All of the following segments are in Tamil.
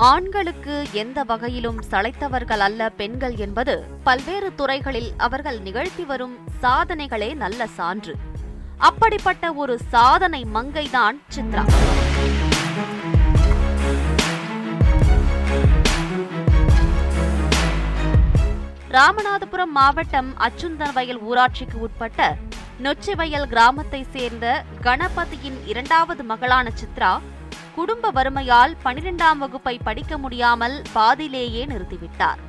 ஆண்களுக்கு எந்த வகையிலும் சளைத்தவர்கள் அல்ல பெண்கள் என்பது பல்வேறு துறைகளில் அவர்கள் நிகழ்த்தி வரும் சாதனைகளே நல்ல சான்று. அப்படிப்பட்ட ஒரு சாதனை மங்கைதான் சித்ரா. ராமநாதபுரம் மாவட்டம் அச்சுந்தன்வயல் ஊராட்சிக்கு உட்பட்ட நொச்சிவயல் கிராமத்தை சேர்ந்த கணபதியின் இரண்டாவது மகளான சித்ரா குடும்ப வறுமையால் பனிரெண்டாம் வகுப்பை படிக்க முடியாமல் பாதியிலேயே நிறுத்திவிட்டார்.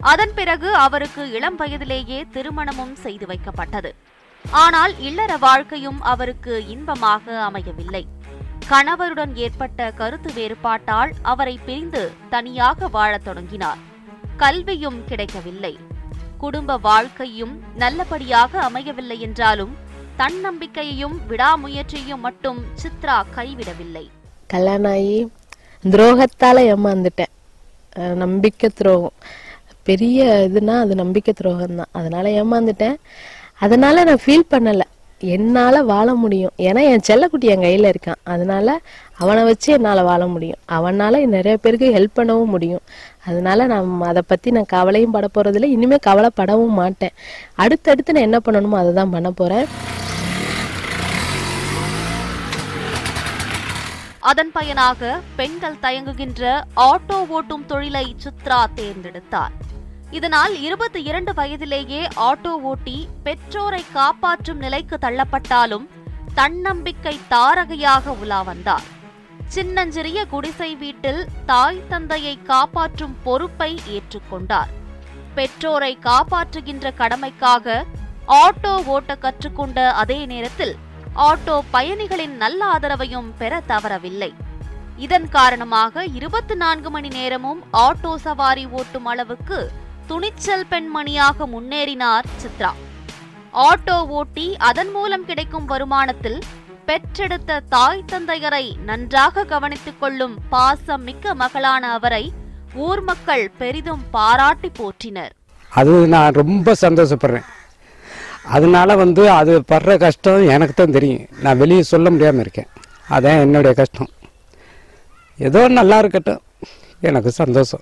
அதன் பிறகு அவருக்கு இளம் வயதிலேயே திருமணமும் செய்து வைக்கப்பட்டது. ஆனால் இல்லற வாழ்க்கையும் அவருக்கு இன்பமாக அமையவில்லை. கணவருடன் ஏற்பட்ட கருத்து வேறுபாட்டால் அவரை பிரிந்து தனியாக வாழத் தொடங்கினார். கல்வியும் கிடைக்கவில்லை. குடும்ப வாழ்க்கையும் நல்லபடியாக அமையவில்லை என்றாலும் தன்னம்பிக்கையையும் விடாமுயற்சியையும் மட்டும் சித்ரா கைவிடவில்லை. கல்யாணம் ஆகி துரோகத்தால் ஏமாந்துட்டேன். நம்பிக்கை துரோகம். பெரிய இதுனா அது நம்பிக்கை துரோகம் தான் அதனால ஏமாந்துட்டேன். அதனால நான் ஃபீல் பண்ணலை. என்னால் வாழ முடியும். ஏன்னா என் செல்லக்குட்டி என் கையில் இருக்கான். அதனால அவனை வச்சு என்னால் வாழ முடியும். அவனால் நிறைய பேருக்கு ஹெல்ப் பண்ணவும் முடியும். அதனால நான் அதை பற்றி நான் கவலையும் பட போகிறதில்ல இனிமேல் கவலைப்படவும் மாட்டேன். அடுத்தடுத்து நான் என்ன பண்ணணுமோ அதை தான் பண்ண போகிறேன் அதன் பயனாக பெண்கள் தயங்குகின்ற ஆட்டோ ஓட்டும் தொழிலை சித்ரா தேர்ந்தெடுத்தார். இதனால் இருபத்தி இரண்டு வயதிலேயே ஆட்டோ ஓட்டி பெற்றோரை காப்பாற்றும் நிலைக்கு தள்ளப்பட்டாலும் தன்னம்பிக்கை தாரகையாக உலா வந்தார். சின்னஞ்சிறிய குடிசை வீட்டில் தாய் தந்தையை காப்பாற்றும் பொறுப்பை ஏற்றுக்கொண்டார். பெற்றோரை காப்பாற்றுகின்ற கடமைக்காக ஆட்டோ ஓட்ட கற்றுக்கொண்ட அதே நேரத்தில் ஆட்டோ பயணிகளின் நல்ல ஆதரவையும் பெற தவறவில்லை. இதன் காரணமாக இருபத்தி நான்கு மணி நேரமும் ஆட்டோ சவாரி ஓட்டும் அளவுக்கு துணிச்சல் பெண்மணியாக முன்னேறினார் சித்ரா. ஆட்டோ ஓட்டி அதன் மூலம் கிடைக்கும் வருமானத்தில் பெற்றெடுத்த தாய் தந்தையரை நன்றாக கவனித்துக் கொள்ளும் பாசம் மிக்க மகளான அவரை ஊர் மக்கள் பெரிதும் பாராட்டி போற்றினர். அது நான் ரொம்ப சந்தோஷப்படுறேன். அதனால வந்து அது படுற கஷ்டம் எனக்கு தான் தெரியும். நான் வெளியே சொல்ல முடியாமல் இருக்கேன். அதான் என்னுடைய கஷ்டம். ஏதோ நல்லா இருக்கட்டும். எனக்கு சந்தோஷம்.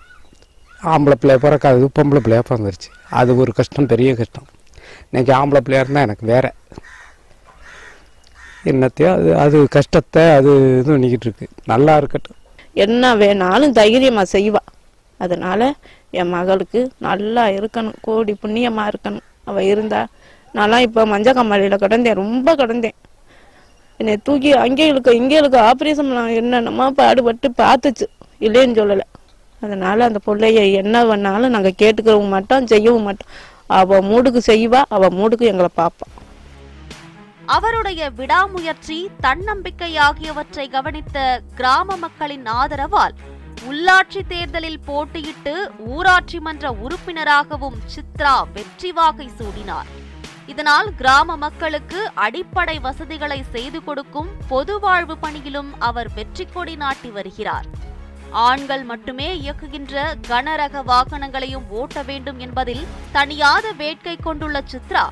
ஆம்பளை பிள்ளைய பிறக்காது பொம்பளை பிள்ளையா பிறந்துருச்சு. அது ஒரு கஷ்டம் பெரிய கஷ்டம். இன்னைக்கு ஆம்பளை பிள்ளையாக இருந்தால் எனக்கு வேறு. என்னத்தையோ அது அது கஷ்டத்தை அது இது பண்ணிக்கிட்டு இருக்கு. நல்லா இருக்கட்டும். என்ன வேணாலும் தைரியமாக செய்வா. அதனால் என் மகளுக்கு நல்லா இருக்கணும். கோடி புண்ணியமாக இருக்கணும். அவள் இருந்தால் நான்லாம் இப்போ மஞ்ச கம்மாளியில் கிடந்தேன் ரொம்ப கிடந்தேன். என்னை தூக்கி அங்கே இழுக்க இங்கே இழுக்க ஆப்ரேஷன் என்னென்னமா பாடுபட்டு பார்த்துச்சு. இல்லைன்னு சொல்லலை. அதனால அந்த பிள்ளைய என்ன பண்ணாலும் நாங்கள் கேட்டுக்கவும் மாட்டோம் செய்யவும் மாட்டோம். அவள் மூடுக்கு செய்வா அவள் மூடுக்கு எங்களை பார்ப்பான் அவருடைய விடாமுயற்சி தன்னம்பிக்கை ஆகியவற்றை கவனித்த கிராம மக்களின் ஆதரவால் உள்ளாட்சி தேர்தலில் போட்டியிட்டு ஊராட்சி மன்ற உறுப்பினராகவும் சித்ரா வெற்றி வாகை சூடினார். இதனால் கிராம மக்களுக்கு அடிப்படை வசதிகளை செய்து கொடுக்கும் பொது வாழ்வு பணியிலும் அவர் வெற்றி கொடி நாட்டி வருகிறார். ஆண்கள் மட்டுமே இயக்குகின்ற கனரக வாகனங்களையும் ஓட்ட வேண்டும் என்பதில் தனியாத வேட்கை கொண்டுள்ள சித்ரா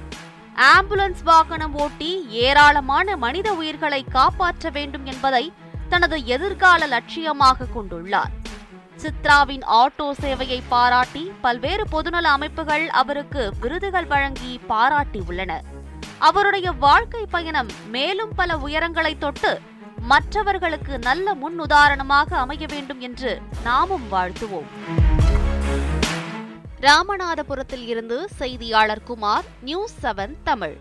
ஆம்புலன்ஸ் வாகனம் ஓட்டி ஏராளமான மனித உயிர்களை காப்பாற்ற வேண்டும் என்பதை தனது எதிர்கால லட்சியமாக கொண்டுள்ளார். சித்ராவின் ஆட்டோ சேவையை பாராட்டி பல்வேறு பொதுநல அமைப்புகள் அவருக்கு விருதுகள் வழங்கி பாராட்டி உள்ளன அவருடைய வாழ்க்கை பயணம் மேலும் பல உயரங்களை தொட்டு மற்றவர்களுக்கு நல்ல முன் உதாரணமாக அமைய வேண்டும் என்று நாமும் வாழ்த்துவோம். ராமநாதபுரத்தில் இருந்து செய்தியாளர் குமார் நியூஸ் செவன் தமிழ்.